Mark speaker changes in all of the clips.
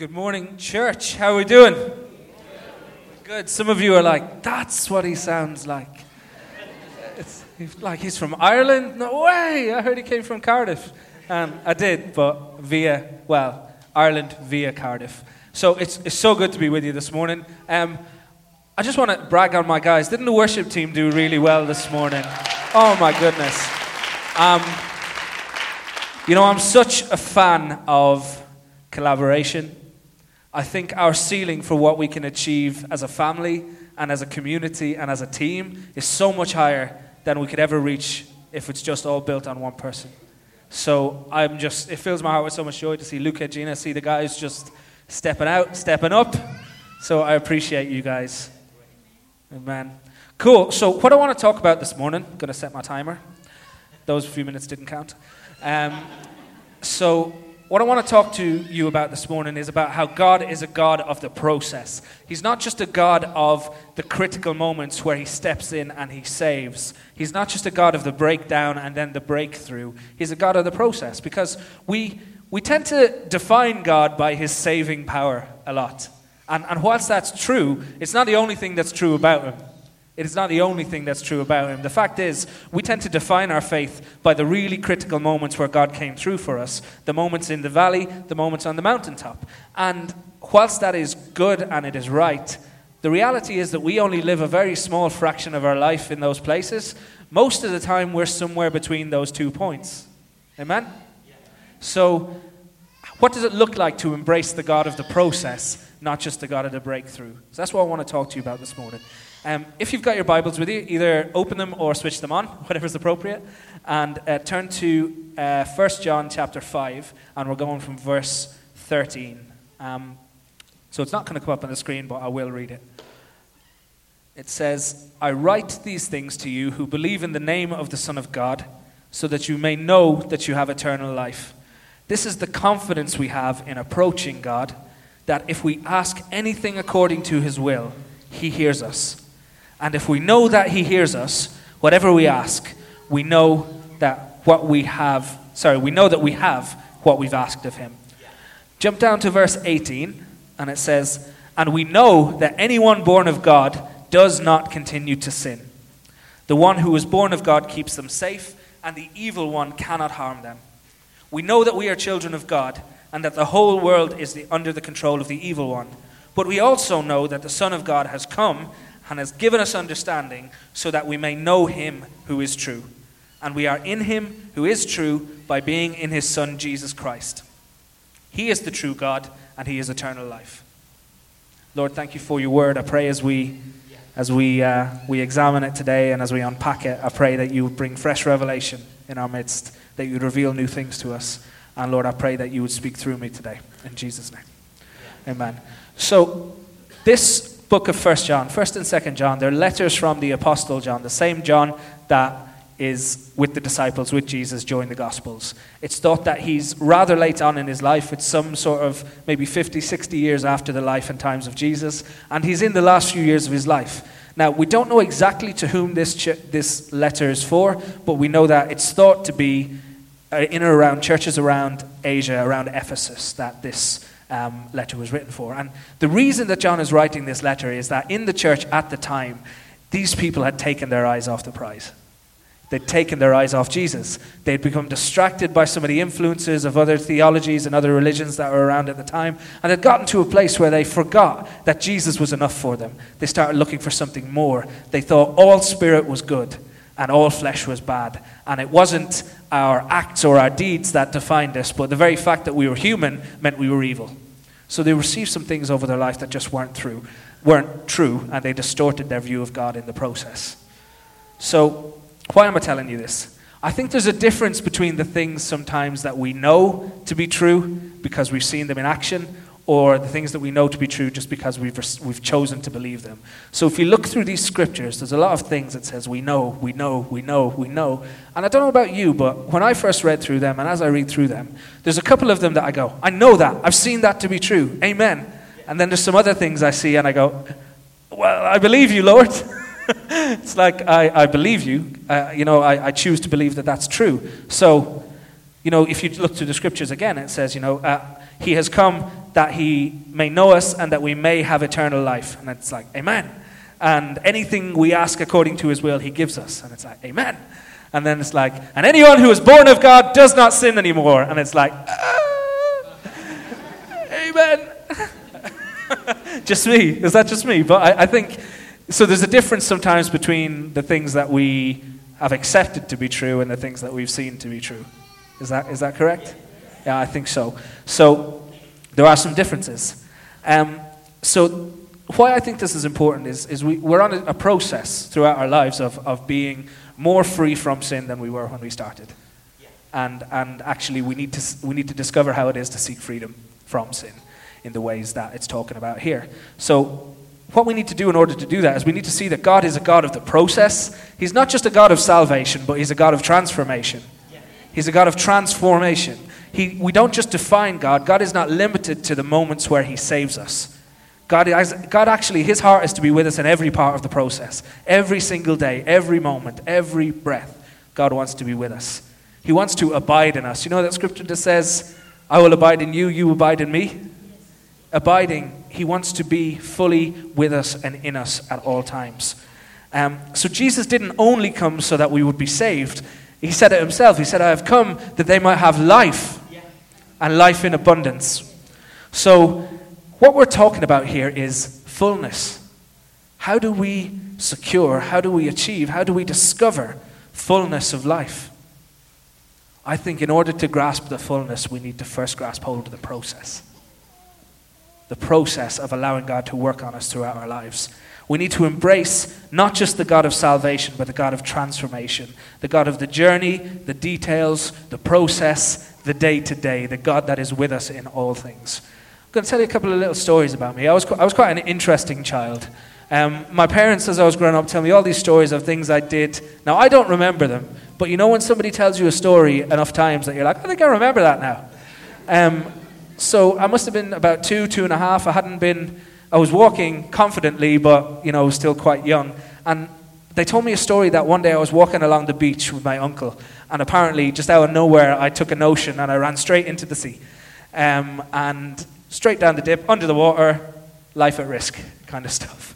Speaker 1: Good morning, church. How are we doing? Good. Some of you are like, that's what he sounds like. It's like he's from Ireland? No way! I heard he came from Cardiff. And I did, but via, well, Ireland via Cardiff. So it's, it's so good to be with you this morning. Um, I just want to brag on my guys. Didn't the worship team do really well this morning? Oh my goodness. Um, you know, I'm such a fan of collaboration. I think our ceiling for what we can achieve as a family and as a community and as a team is so much higher than we could ever reach if it's just all built on one person. So I'm just, it fills my heart with so much joy to see Luca, Gina, see the guys just stepping out, stepping up. So I appreciate you guys. Amen. Cool. So what I want to talk about this morning, I'm going to set my timer. Those few minutes didn't count. Um, so what I want to talk to you about this morning is about how God is a God of the process. He's not just a God of the critical moments where He steps in and He saves. He's not just a God of the breakdown and then the breakthrough. He's a God of the process because we, we tend to define God by His saving power a lot. And, and whilst that's true, it's not the only thing that's true about Him. It is not the only thing that's true about him. The fact is, we tend to define our faith by the really critical moments where God came through for us the moments in the valley, the moments on the mountaintop. And whilst that is good and it is right, the reality is that we only live a very small fraction of our life in those places. Most of the time, we're somewhere between those two points. Amen? So, what does it look like to embrace the God of the process, not just the God of the breakthrough? So, that's what I want to talk to you about this morning. Um, if you've got your Bibles with you, either open them or switch them on, whatever's appropriate, and uh, turn to uh, 1 John chapter 5, and we're going from verse 13. Um, so it's not going to come up on the screen, but I will read it. It says, I write these things to you who believe in the name of the Son of God, so that you may know that you have eternal life. This is the confidence we have in approaching God, that if we ask anything according to his will, he hears us. And if we know that He hears us, whatever we ask, we know that what we have, sorry, we know that we have what we've asked of Him. Jump down to verse 18, and it says, And we know that anyone born of God does not continue to sin. The one who is born of God keeps them safe, and the evil one cannot harm them. We know that we are children of God, and that the whole world is the, under the control of the evil one. But we also know that the Son of God has come and has given us understanding so that we may know him who is true. And we are in him who is true by being in his Son, Jesus Christ. He is the true God, and he is eternal life. Lord, thank you for your word. I pray as we, as we, uh, we examine it today and as we unpack it, I pray that you would bring fresh revelation in our midst, that you would reveal new things to us. And Lord, I pray that you would speak through me today. In Jesus' name. Amen. So, this book of First John, First and Second John, they're letters from the Apostle John, the same John that is with the disciples, with Jesus during the Gospels. It's thought that he's rather late on in his life. It's some sort of maybe 50, 60 years after the life and times of Jesus, and he's in the last few years of his life. Now, we don't know exactly to whom this, ch- this letter is for, but we know that it's thought to be uh, in or around churches around Asia, around Ephesus, that this um, letter was written for. And the reason that John is writing this letter is that in the church at the time, these people had taken their eyes off the prize. They'd taken their eyes off Jesus. They'd become distracted by some of the influences of other theologies and other religions that were around at the time. And they'd gotten to a place where they forgot that Jesus was enough for them. They started looking for something more. They thought all spirit was good and all flesh was bad. And it wasn't our acts or our deeds that defined us, but the very fact that we were human meant we were evil. So they received some things over their life that just weren't true, weren't true, and they distorted their view of God in the process. So why am I telling you this? I think there's a difference between the things sometimes that we know to be true because we've seen them in action or the things that we know to be true just because we've, we've chosen to believe them. So if you look through these scriptures, there's a lot of things that says we know, we know, we know, we know. And I don't know about you, but when I first read through them and as I read through them, there's a couple of them that I go, I know that. I've seen that to be true. Amen. And then there's some other things I see and I go, well, I believe you, Lord. it's like, I, I believe you. Uh, you know, I, I choose to believe that that's true. So, you know, if you look through the scriptures again, it says, you know, uh, he has come that he may know us and that we may have eternal life. And it's like, Amen. And anything we ask according to his will, he gives us. And it's like, Amen. And then it's like, and anyone who is born of God does not sin anymore. And it's like, ah, Amen. just me. Is that just me? But I, I think, so there's a difference sometimes between the things that we have accepted to be true and the things that we've seen to be true. Is that, is that correct? Yeah, I think so. So there are some differences. Um, so why I think this is important is, is we, we're on a, a, process throughout our lives of, of being more free from sin than we were when we started. Yeah. And, and actually, we need, to, we need to discover how it is to seek freedom from sin in the ways that it's talking about here. So, what we need to do in order to do that is we need to see that God is a God of the process. He's not just a God of salvation, but He's a God of transformation. He's a God of transformation. He, we don't just define God, God is not limited to the moments where He saves us. God, God actually, His heart is to be with us in every part of the process. Every single day, every moment, every breath, God wants to be with us. He wants to abide in us. You know that scripture that says, I will abide in you, you abide in me? Abiding, He wants to be fully with us and in us at all times. Um, so Jesus didn't only come so that we would be saved. He said it himself. He said, I have come that they might have life and life in abundance. So what we're talking about here is fullness. How do we secure, how do we achieve, how do we discover fullness of life? I think in order to grasp the fullness, we need to first grasp hold of the process. The process of allowing God to work on us throughout our lives. We need to embrace not just the God of salvation, but the God of transformation, the God of the journey, the details, the process, the day to day, the God that is with us in all things. I'm going to tell you a couple of little stories about me. I was, I was quite an interesting child. Um, my parents, as I was growing up, tell me all these stories of things I did. Now, I don't remember them, but you know when somebody tells you a story enough times that you're like, I think I remember that now. Um, so I must have been about two, two and a half. I hadn't been, I was walking confidently, but, you know, I was still quite young. And they told me a story that one day I was walking along the beach with my uncle, and apparently, just out of nowhere, I took a notion and I ran straight into the sea. Um, and straight down the dip, under the water, life at risk kind of stuff.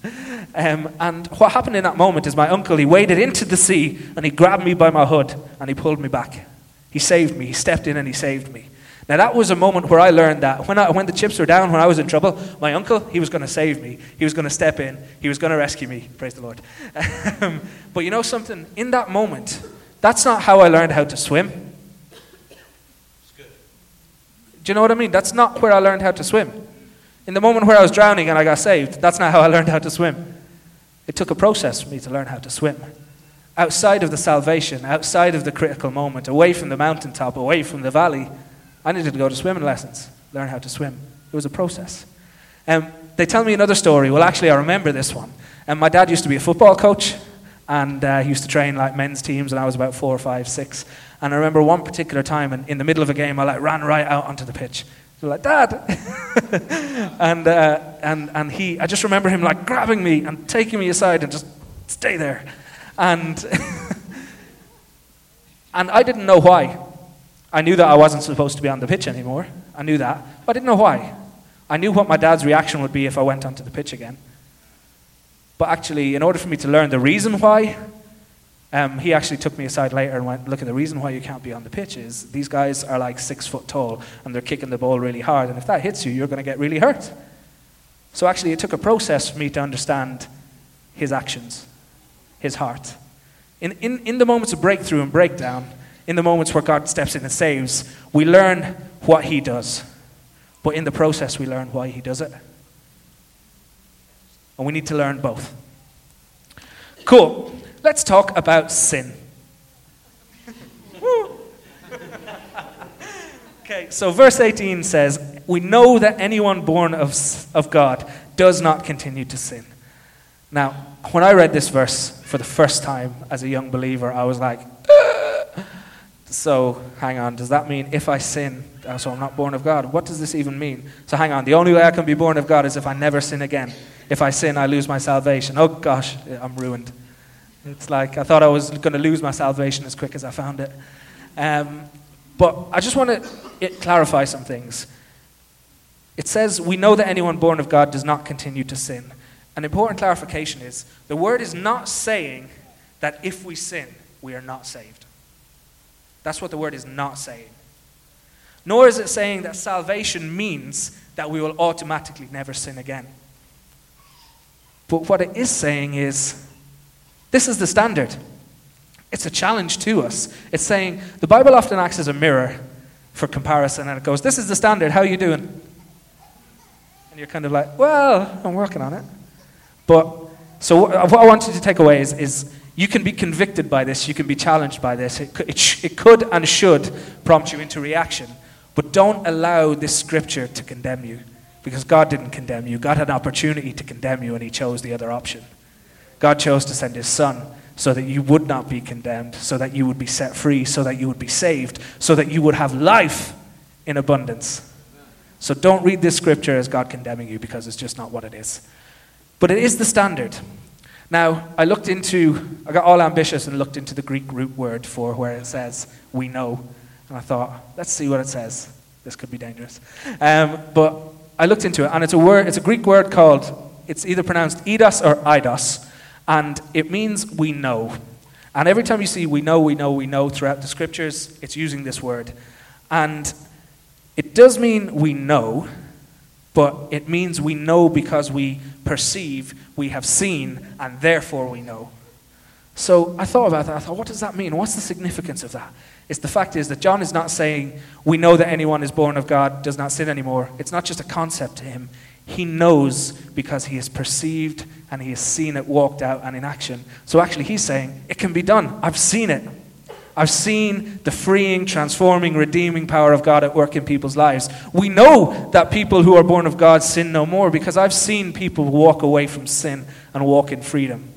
Speaker 1: Um, and what happened in that moment is my uncle, he waded into the sea and he grabbed me by my hood and he pulled me back. He saved me. He stepped in and he saved me. Now, that was a moment where I learned that when, I, when the chips were down, when I was in trouble, my uncle, he was going to save me. He was going to step in. He was going to rescue me. Praise the Lord. Um, but you know something? In that moment, that's not how I learned how to swim. Do you know what I mean? That's not where I learned how to swim. In the moment where I was drowning and I got saved, that's not how I learned how to swim. It took a process for me to learn how to swim. Outside of the salvation, outside of the critical moment, away from the mountaintop, away from the valley, I needed to go to swimming lessons, learn how to swim. It was a process. Um, they tell me another story. Well, actually, I remember this one. And um, my dad used to be a football coach, and uh, he used to train like men's teams, and I was about four, five, six. And I remember one particular time, and in the middle of a game, I like ran right out onto the pitch. They're like, Dad! and, uh, and, and he, I just remember him like grabbing me and taking me aside and just stay there. And, and I didn't know why. I knew that I wasn't supposed to be on the pitch anymore. I knew that. But I didn't know why. I knew what my dad's reaction would be if I went onto the pitch again. But actually, in order for me to learn the reason why, um, he actually took me aside later and went, Look, at the reason why you can't be on the pitch is these guys are like six foot tall and they're kicking the ball really hard, and if that hits you, you're going to get really hurt. So actually, it took a process for me to understand his actions, his heart. In, in, in the moments of breakthrough and breakdown, in the moments where God steps in and saves, we learn what he does. But in the process, we learn why he does it. And we need to learn both. Cool. Let's talk about sin. okay, so verse 18 says, We know that anyone born of, of God does not continue to sin. Now, when I read this verse for the first time as a young believer, I was like, so hang on, does that mean if I sin, uh, so I'm not born of God? What does this even mean? So hang on, the only way I can be born of God is if I never sin again. If I sin, I lose my salvation. Oh gosh, I'm ruined. It's like I thought I was going to lose my salvation as quick as I found it. Um, but I just want to clarify some things. It says, We know that anyone born of God does not continue to sin. An important clarification is the word is not saying that if we sin, we are not saved. That's what the word is not saying. Nor is it saying that salvation means that we will automatically never sin again. But what it is saying is this is the standard. It's a challenge to us. It's saying the Bible often acts as a mirror for comparison, and it goes, This is the standard. How are you doing? And you're kind of like, Well, I'm working on it. But so what I want you to take away is, is you can be convicted by this, you can be challenged by this. It could, it, sh- it could and should prompt you into reaction. But don't allow this scripture to condemn you because God didn't condemn you. God had an opportunity to condemn you and He chose the other option. God chose to send His Son so that you would not be condemned, so that you would be set free, so that you would be saved, so that you would have life in abundance. So don't read this scripture as God condemning you because it's just not what it is. But it is the standard. Now, I looked into, I got all ambitious and looked into the Greek root word for where it says, we know. And I thought, let's see what it says. This could be dangerous. Um, but I looked into it, and it's a word, it's a Greek word called, it's either pronounced eidos or eidos, and it means we know. And every time you see we know, we know, we know throughout the scriptures, it's using this word. And it does mean we know, but it means we know because we perceive, we have seen, and therefore we know. So I thought about that. I thought, what does that mean? What's the significance of that? It's the fact is that John is not saying we know that anyone is born of God does not sin anymore. It's not just a concept to him. He knows because he has perceived and he has seen it walked out and in action. So actually, he's saying, it can be done. I've seen it. I've seen the freeing, transforming, redeeming power of God at work in people's lives. We know that people who are born of God sin no more because I've seen people walk away from sin and walk in freedom.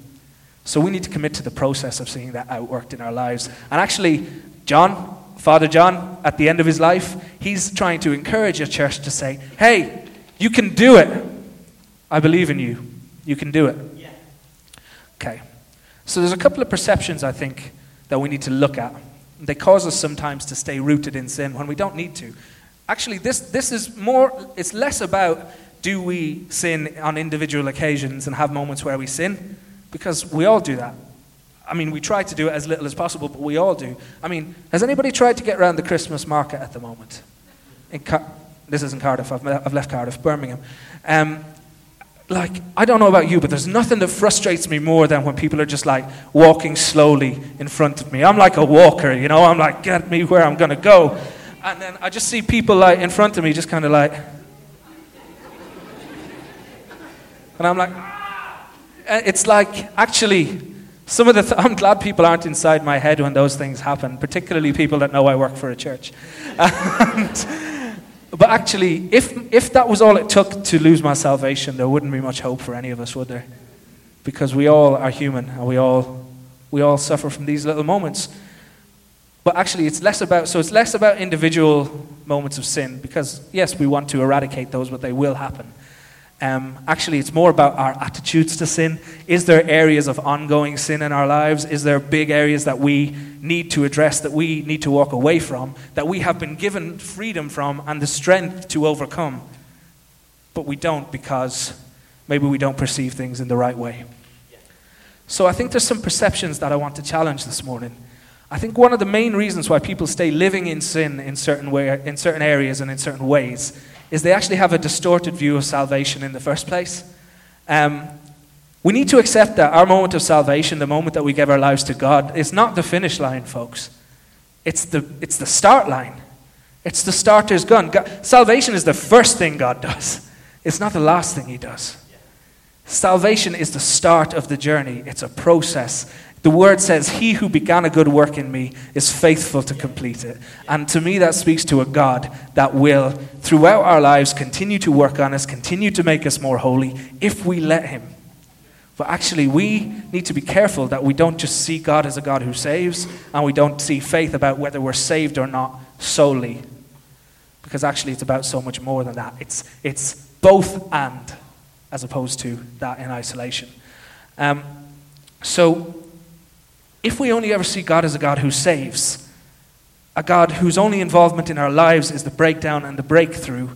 Speaker 1: So we need to commit to the process of seeing that outworked in our lives. And actually, John, Father John, at the end of his life, he's trying to encourage a church to say, hey, you can do it. I believe in you. You can do it. Yeah. Okay. So there's a couple of perceptions, I think, that we need to look at. They cause us sometimes to stay rooted in sin when we don't need to. Actually, this, this is more, it's less about do we sin on individual occasions and have moments where we sin? Because we all do that. I mean, we try to do it as little as possible, but we all do. I mean, has anybody tried to get around the Christmas market at the moment? Car- this isn't Cardiff, I've, I've left Cardiff, Birmingham. Um, like, I don't know about you, but there's nothing that frustrates me more than when people are just like walking slowly in front of me. I'm like a walker, you know, I'm like, get me where I'm going to go. And then I just see people like in front of me just kind of like, and I'm like, ah. it's like actually some of the, th- I'm glad people aren't inside my head when those things happen, particularly people that know I work for a church. and, but actually, if, if that was all it took to lose my salvation, there wouldn't be much hope for any of us, would there? Because we all are human and we all, we all suffer from these little moments. But actually, it's less about, so it's less about individual moments of sin, because yes, we want to eradicate those, but they will happen. Um, actually, it's more about our attitudes to sin. Is there areas of ongoing sin in our lives? Is there big areas that we need to address, that we need to walk away from, that we have been given freedom from and the strength to overcome? But we don't because maybe we don't perceive things in the right way. So I think there's some perceptions that I want to challenge this morning. I think one of the main reasons why people stay living in sin in certain, way, in certain areas and in certain ways is they actually have a distorted view of salvation in the first place. Um, we need to accept that our moment of salvation, the moment that we give our lives to God, is not the finish line, folks. It's the, it's the start line. It's the starter's gun. God, salvation is the first thing God does, it's not the last thing He does. Salvation is the start of the journey, it's a process. The word says, He who began a good work in me is faithful to complete it. And to me, that speaks to a God that will, throughout our lives, continue to work on us, continue to make us more holy if we let Him. But actually, we need to be careful that we don't just see God as a God who saves, and we don't see faith about whether we're saved or not solely. Because actually, it's about so much more than that. It's, it's both and, as opposed to that in isolation. Um, so, if we only ever see God as a God who saves, a God whose only involvement in our lives is the breakdown and the breakthrough,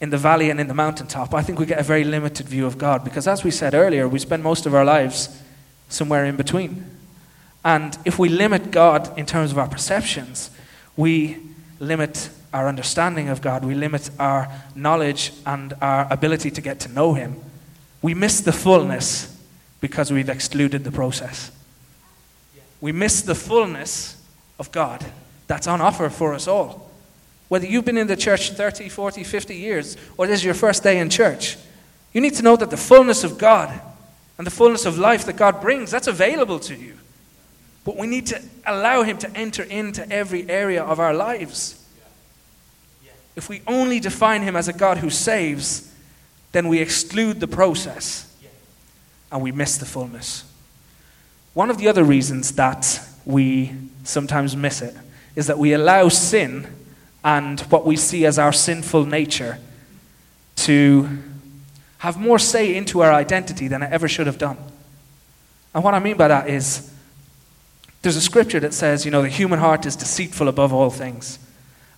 Speaker 1: in the valley and in the mountaintop, I think we get a very limited view of God because, as we said earlier, we spend most of our lives somewhere in between. And if we limit God in terms of our perceptions, we limit our understanding of God, we limit our knowledge and our ability to get to know Him. We miss the fullness because we've excluded the process. We miss the fullness of God that's on offer for us all. Whether you've been in the church 30, 40, 50 years, or this is your first day in church, you need to know that the fullness of God and the fullness of life that God brings, that's available to you. But we need to allow Him to enter into every area of our lives. If we only define Him as a God who saves, then we exclude the process and we miss the fullness. One of the other reasons that we sometimes miss it is that we allow sin and what we see as our sinful nature to have more say into our identity than it ever should have done. And what I mean by that is there's a scripture that says, you know, the human heart is deceitful above all things.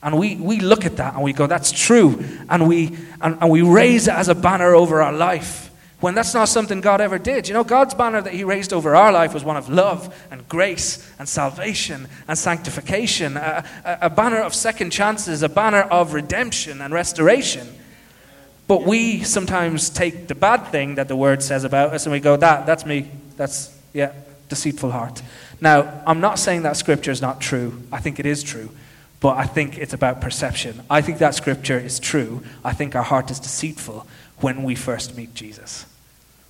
Speaker 1: And we, we look at that and we go, that's true. And we, and, and we raise it as a banner over our life when that's not something God ever did. You know, God's banner that He raised over our life was one of love and grace and salvation and sanctification, a, a, a banner of second chances, a banner of redemption and restoration. But we sometimes take the bad thing that the word says about us and we go, that, that's me. That's, yeah, deceitful heart. Now, I'm not saying that scripture is not true. I think it is true. But I think it's about perception. I think that scripture is true. I think our heart is deceitful when we first meet Jesus.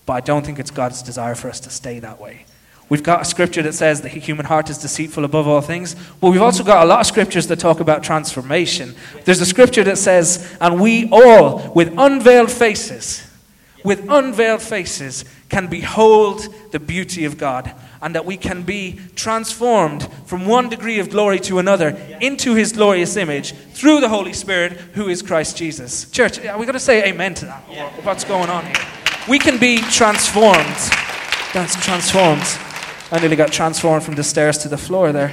Speaker 1: But I don't think it's God's desire for us to stay that way. We've got a scripture that says the human heart is deceitful above all things. But we've also got a lot of scriptures that talk about transformation. There's a scripture that says, and we all, with unveiled faces, with unveiled faces, can behold the beauty of God. And that we can be transformed from one degree of glory to another into his glorious image through the Holy Spirit, who is Christ Jesus. Church, are we going to say amen to that? What's going on here? We can be transformed. That's transformed. I nearly got transformed from the stairs to the floor there.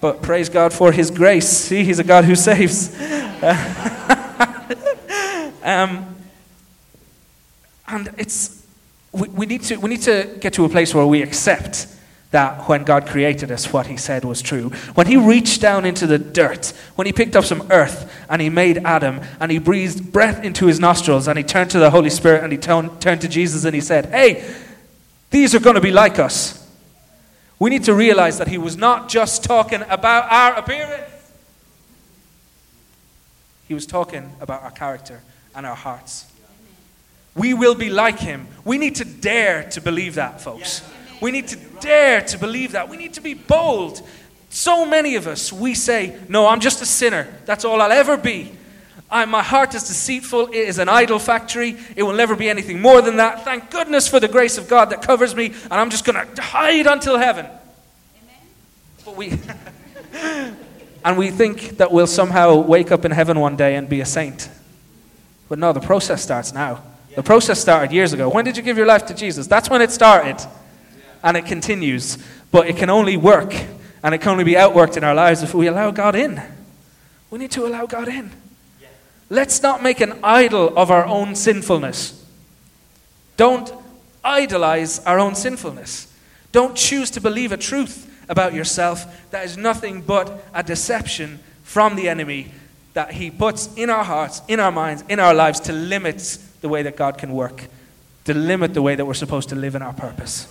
Speaker 1: But praise God for His grace. See, He's a God who saves. um, and it's, we, we, need to, we need to get to a place where we accept that when God created us, what He said was true. When He reached down into the dirt, when He picked up some earth and He made Adam and He breathed breath into his nostrils and He turned to the Holy Spirit and He t- turned to Jesus and He said, Hey, these are going to be like us. We need to realize that He was not just talking about our appearance, He was talking about our character and our hearts. We will be like Him. We need to dare to believe that, folks. We need to dare to believe that. We need to be bold. So many of us, we say, No, I'm just a sinner. That's all I'll ever be. I, my heart is deceitful. It is an idol factory. It will never be anything more than that. Thank goodness for the grace of God that covers me, and I'm just going to hide until heaven. Amen. But we. and we think that we'll somehow wake up in heaven one day and be a saint. But no, the process starts now. The process started years ago. When did you give your life to Jesus? That's when it started and it continues. But it can only work and it can only be outworked in our lives if we allow God in. We need to allow God in. Let's not make an idol of our own sinfulness. Don't idolize our own sinfulness. Don't choose to believe a truth about yourself that is nothing but a deception from the enemy that he puts in our hearts, in our minds, in our lives to limit the way that God can work, to limit the way that we're supposed to live in our purpose.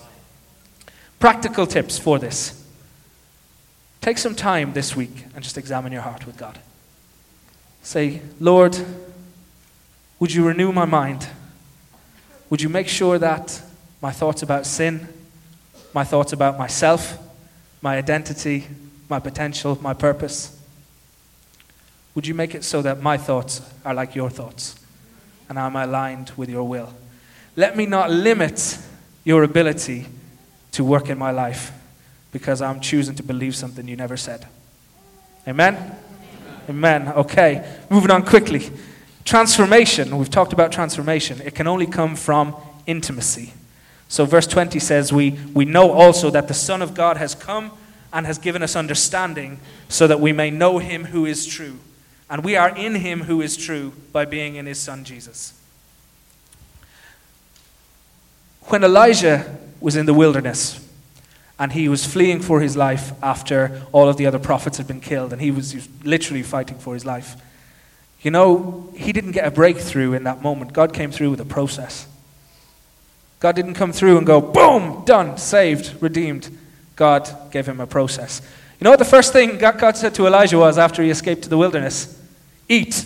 Speaker 1: Practical tips for this. Take some time this week and just examine your heart with God. Say, Lord, would you renew my mind? Would you make sure that my thoughts about sin, my thoughts about myself, my identity, my potential, my purpose, would you make it so that my thoughts are like your thoughts and I'm aligned with your will? Let me not limit your ability to work in my life because I'm choosing to believe something you never said. Amen? Amen. Amen. Okay, moving on quickly. Transformation, we've talked about transformation. It can only come from intimacy. So, verse 20 says, we, we know also that the Son of God has come and has given us understanding so that we may know him who is true. And we are in him who is true by being in his son Jesus. When Elijah was in the wilderness and he was fleeing for his life after all of the other prophets had been killed, and he was, literally fighting for his life, you know, he didn't get a breakthrough in that moment. God came through with a process. God didn't come through and go, boom, done, saved, redeemed. God gave him a process. You know what the first thing God said to Elijah was after he escaped to the wilderness? Eat.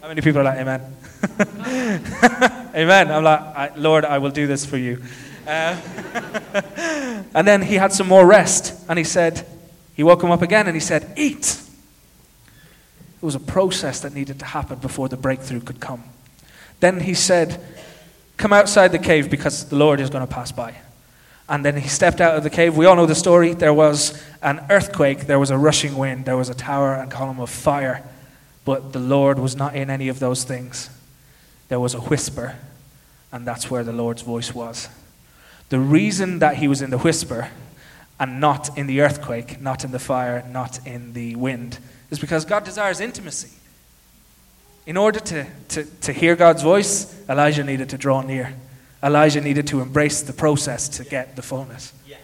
Speaker 1: How many people are like, Amen? Amen. I'm like, Lord, I will do this for you. Uh, and then he had some more rest, and he said, he woke him up again and he said, Eat. It was a process that needed to happen before the breakthrough could come. Then he said, Come outside the cave because the Lord is going to pass by. And then he stepped out of the cave. We all know the story. There was an earthquake, there was a rushing wind, there was a tower and column of fire. But the Lord was not in any of those things. There was a whisper, and that's where the Lord's voice was. The reason that he was in the whisper and not in the earthquake, not in the fire, not in the wind, is because God desires intimacy. In order to, to, to hear God's voice, Elijah needed to draw near. Elijah needed to embrace the process to get the fullness. Yeah,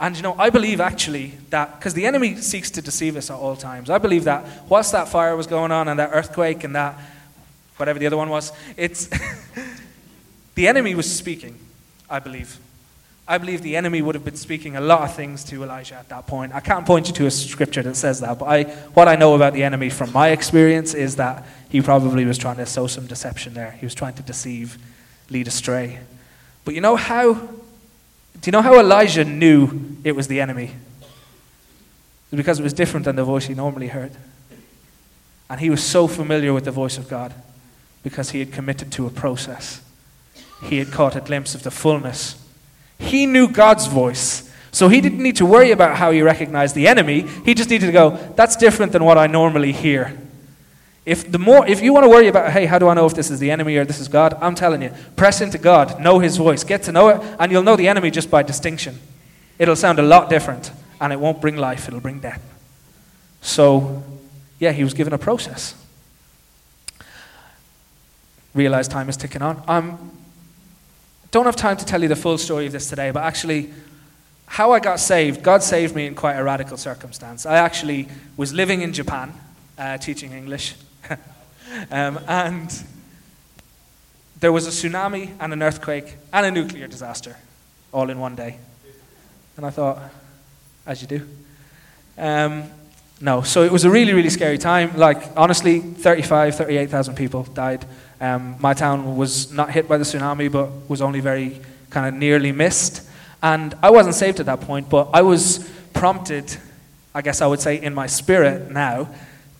Speaker 1: and you know, I believe actually that, because the enemy seeks to deceive us at all times, I believe that whilst that fire was going on and that earthquake and that, whatever the other one was, it's, the enemy was speaking, I believe. I believe the enemy would have been speaking a lot of things to Elijah at that point. I can't point you to a scripture that says that, but I, what I know about the enemy from my experience is that he probably was trying to sow some deception there. He was trying to deceive, lead astray. But you know how? Do you know how Elijah knew it was the enemy? It was because it was different than the voice he normally heard. And he was so familiar with the voice of God because he had committed to a process. He had caught a glimpse of the fullness he knew God's voice. So he didn't need to worry about how he recognized the enemy. He just needed to go, that's different than what I normally hear. If, the more, if you want to worry about, hey, how do I know if this is the enemy or this is God? I'm telling you, press into God, know his voice, get to know it, and you'll know the enemy just by distinction. It'll sound a lot different, and it won't bring life, it'll bring death. So, yeah, he was given a process. Realize time is ticking on. I'm don't have time to tell you the full story of this today, but actually, how I got saved, God saved me in quite a radical circumstance. I actually was living in Japan, uh, teaching English, um, and there was a tsunami and an earthquake and a nuclear disaster all in one day. And I thought, as you do. Um, no, so it was a really, really scary time. Like, honestly, 35, 38,000 people died. Um, my town was not hit by the tsunami, but was only very kind of nearly missed. And I wasn't saved at that point, but I was prompted, I guess I would say, in my spirit now,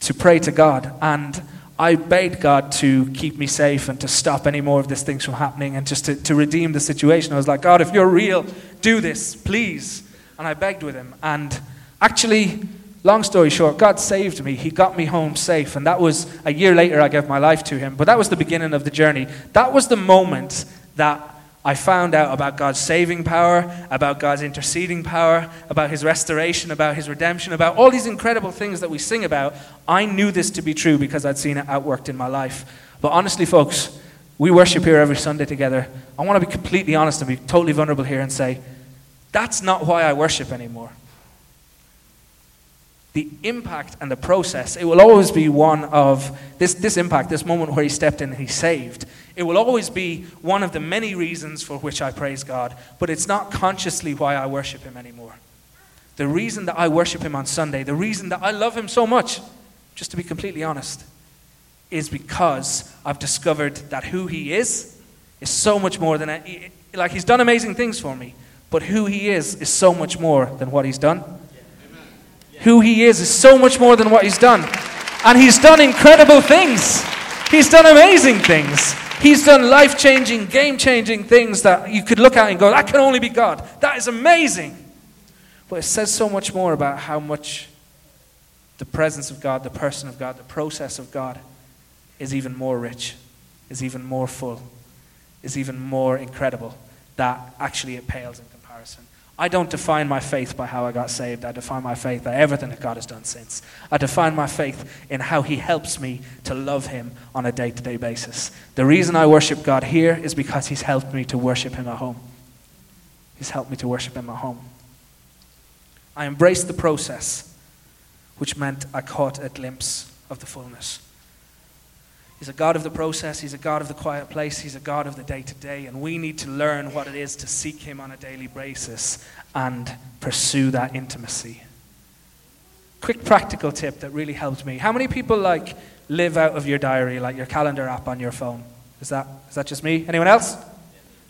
Speaker 1: to pray to God. And I begged God to keep me safe and to stop any more of these things from happening and just to, to redeem the situation. I was like, God, if you're real, do this, please. And I begged with him. And actually, Long story short, God saved me. He got me home safe. And that was a year later, I gave my life to Him. But that was the beginning of the journey. That was the moment that I found out about God's saving power, about God's interceding power, about His restoration, about His redemption, about all these incredible things that we sing about. I knew this to be true because I'd seen it outworked in my life. But honestly, folks, we worship here every Sunday together. I want to be completely honest and be totally vulnerable here and say, that's not why I worship anymore the impact and the process, it will always be one of this, this impact, this moment where he stepped in and he saved. It will always be one of the many reasons for which I praise God, but it's not consciously why I worship him anymore. The reason that I worship him on Sunday, the reason that I love him so much, just to be completely honest, is because I've discovered that who he is is so much more than, like, he's done amazing things for me, but who he is is so much more than what he's done who he is is so much more than what he's done. And he's done incredible things. He's done amazing things. He's done life changing, game changing things that you could look at and go, that can only be God. That is amazing. But it says so much more about how much the presence of God, the person of God, the process of God is even more rich, is even more full, is even more incredible, that actually it pales in comparison. I don't define my faith by how I got saved. I define my faith by everything that God has done since. I define my faith in how He helps me to love Him on a day to day basis. The reason I worship God here is because He's helped me to worship Him at home. He's helped me to worship Him at home. I embraced the process, which meant I caught a glimpse of the fullness. He's a God of the process. He's a God of the quiet place. He's a God of the day to day. And we need to learn what it is to seek Him on a daily basis and pursue that intimacy. Quick practical tip that really helped me. How many people like live out of your diary, like your calendar app on your phone? Is that, is that just me? Anyone else?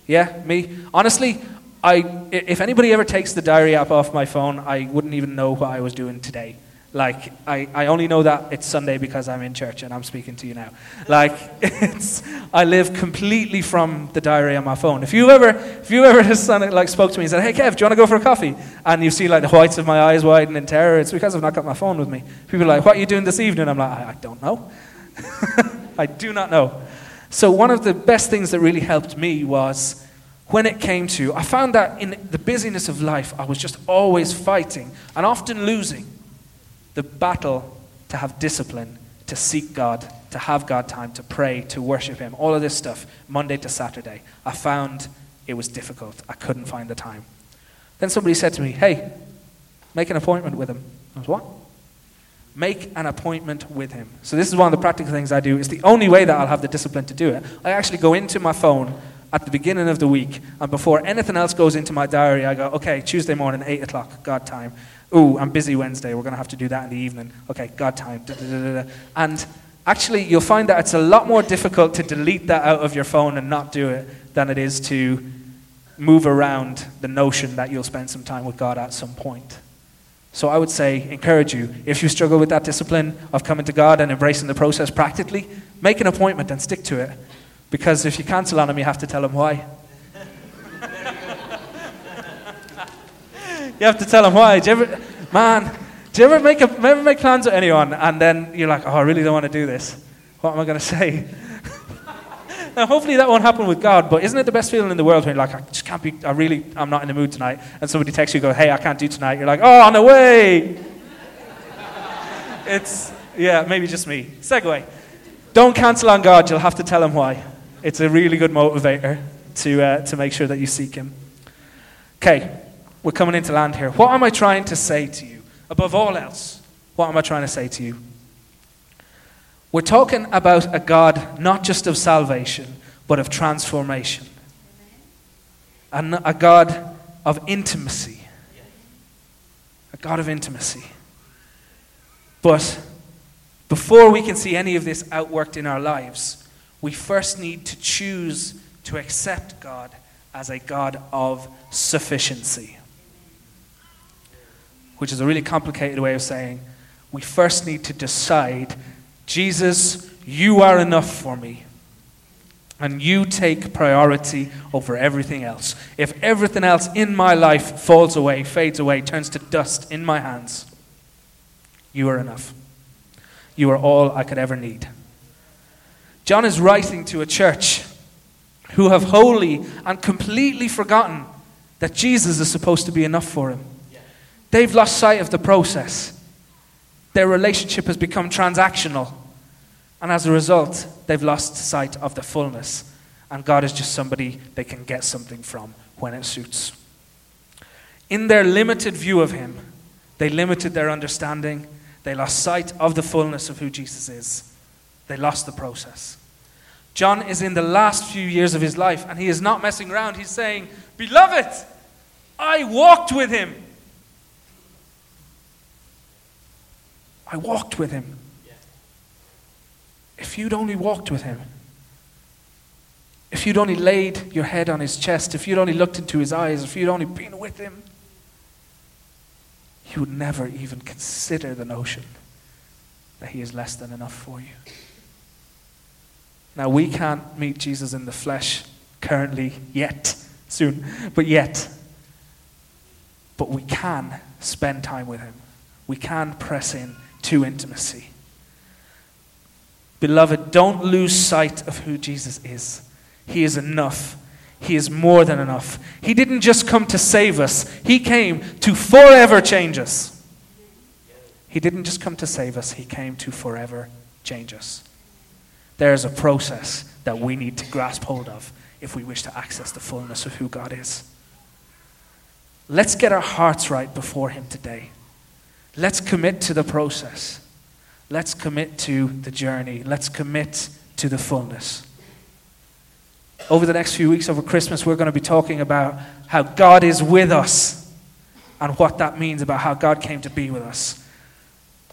Speaker 1: Yeah, me? Honestly, I, if anybody ever takes the diary app off my phone, I wouldn't even know what I was doing today. Like, I, I only know that it's Sunday because I'm in church and I'm speaking to you now. Like, it's, I live completely from the diary on my phone. If you ever, if you ever like spoke to me and said, hey, Kev, do you want to go for a coffee? And you see like the whites of my eyes widen in terror, it's because I've not got my phone with me. People are like, what are you doing this evening? I'm like, I, I don't know. I do not know. So one of the best things that really helped me was when it came to, I found that in the busyness of life, I was just always fighting and often losing the battle to have discipline, to seek God, to have God time, to pray, to worship Him, all of this stuff, Monday to Saturday, I found it was difficult. I couldn't find the time. Then somebody said to me, Hey, make an appointment with Him. I was, What? Make an appointment with Him. So, this is one of the practical things I do. It's the only way that I'll have the discipline to do it. I actually go into my phone at the beginning of the week, and before anything else goes into my diary, I go, Okay, Tuesday morning, 8 o'clock, God time. Ooh, I'm busy Wednesday. We're going to have to do that in the evening. Okay, God time. Da, da, da, and actually, you'll find that it's a lot more difficult to delete that out of your phone and not do it than it is to move around the notion that you'll spend some time with God at some point. So I would say, encourage you, if you struggle with that discipline of coming to God and embracing the process practically, make an appointment and stick to it. Because if you cancel on Him, you have to tell Him why. You have to tell them why. Do you ever, man, do you ever make, a, ever make plans with anyone and then you're like, oh, I really don't want to do this? What am I going to say? now, hopefully that won't happen with God, but isn't it the best feeling in the world when you're like, I just can't be, I really, I'm not in the mood tonight, and somebody texts you, go, hey, I can't do tonight. You're like, oh, on the way. it's, yeah, maybe just me. Segue. Don't cancel on God, you'll have to tell him why. It's a really good motivator to, uh, to make sure that you seek him. Okay, we're coming into land here. What am I trying to say to you? Above all else, what am I trying to say to you? We're talking about a God not just of salvation, but of transformation. And a God of intimacy. A God of intimacy. But before we can see any of this outworked in our lives, we first need to choose to accept God as a God of sufficiency which is a really complicated way of saying we first need to decide Jesus, you are enough for me. And you take priority over everything else. If everything else in my life falls away, fades away, turns to dust in my hands, you are enough. You are all I could ever need. John is writing to a church who have wholly and completely forgotten that Jesus is supposed to be enough for him. They've lost sight of the process. Their relationship has become transactional. And as a result, they've lost sight of the fullness. And God is just somebody they can get something from when it suits. In their limited view of Him, they limited their understanding. They lost sight of the fullness of who Jesus is. They lost the process. John is in the last few years of his life, and he is not messing around. He's saying, Beloved, I walked with him. I walked with him. If you'd only walked with him, if you'd only laid your head on his chest, if you'd only looked into his eyes, if you'd only been with him, you would never even consider the notion that he is less than enough for you. Now, we can't meet Jesus in the flesh currently, yet, soon, but yet. But we can spend time with him. We can press in to intimacy. Beloved, don't lose sight of who Jesus is. He is enough. He is more than enough. He didn't just come to save us, He came to forever change us. He didn't just come to save us, He came to forever change us. There's a process that we need to grasp hold of if we wish to access the fullness of who God is. Let's get our hearts right before Him today. Let's commit to the process. Let's commit to the journey. Let's commit to the fullness. Over the next few weeks, over Christmas, we're going to be talking about how God is with us and what that means about how God came to be with us.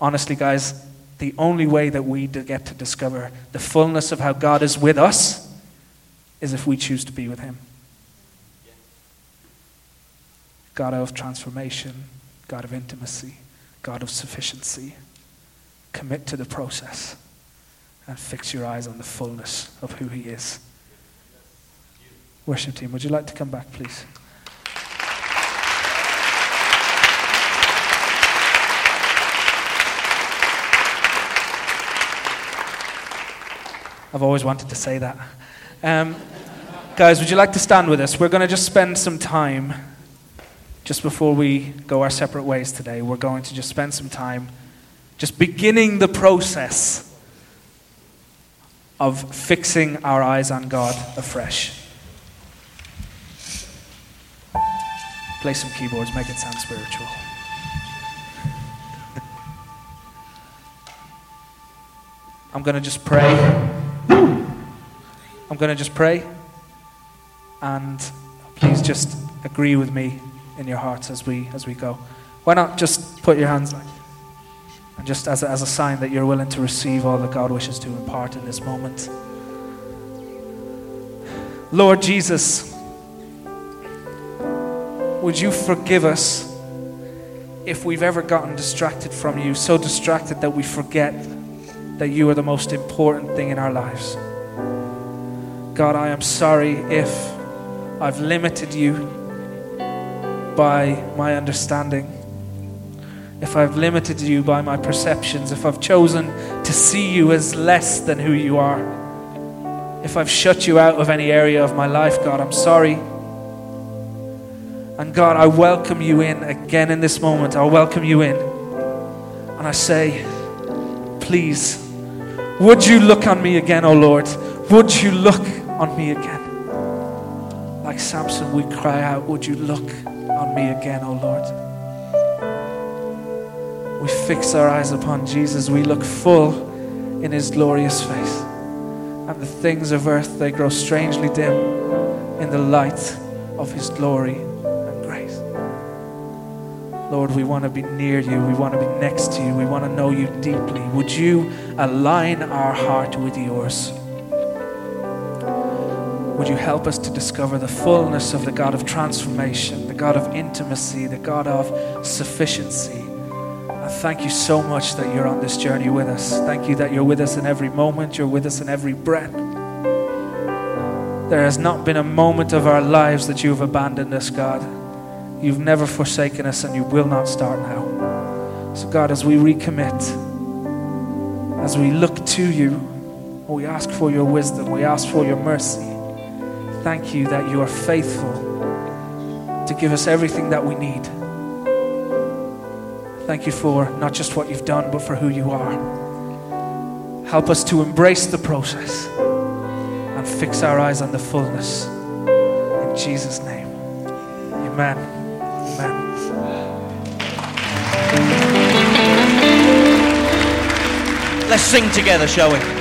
Speaker 1: Honestly, guys, the only way that we get to discover the fullness of how God is with us is if we choose to be with Him. God of transformation, God of intimacy, God of sufficiency. Commit to the process and fix your eyes on the fullness of who He is. Worship team, would you like to come back, please? I've always wanted to say that. Um, guys, would you like to stand with us? We're going to just spend some time, just before we go our separate ways today, we're going to just spend some time just beginning the process of fixing our eyes on God afresh. Play some keyboards, make it sound spiritual. I'm going to just pray. I'm going to just pray. And please just agree with me in your hearts as we, as we go. Why not just put your hands like and just as a, as a sign that you're willing to receive all that God wishes to impart in this moment. Lord Jesus, would you forgive us if we've ever gotten distracted from you, so distracted that we forget that you are the most important thing in our lives? God, I am sorry if I've limited you by my understanding, if I've limited you by my perceptions, if I've chosen to see you as less than who you are, if I've shut you out of any area of my life, God, I'm sorry. And God, I welcome you in again in this moment. I welcome you in. And I say, please, would you look on me again, O oh Lord? Would you look on me again. Like Samson, we cry out, Would you look on me again, O Lord? We fix our eyes upon Jesus. We look full in his glorious face. And the things of earth, they grow strangely dim in the light of his glory and grace. Lord, we want to be near you. We want to be next to you. We want to know you deeply. Would you align our heart with yours? Would you help us to discover the fullness of the God of transformation, the God of intimacy, the God of sufficiency? I thank you so much that you're on this journey with us. Thank you that you're with us in every moment, you're with us in every breath. There has not been a moment of our lives that you've abandoned us, God. You've never forsaken us, and you will not start now. So, God, as we recommit, as we look to you, we ask for your wisdom, we ask for your mercy thank you that you are faithful to give us everything that we need. Thank you for not just what you've done, but for who you are. Help us to embrace the process and fix our eyes on the fullness. In Jesus' name. Amen. Amen.
Speaker 2: Let's sing together, shall we?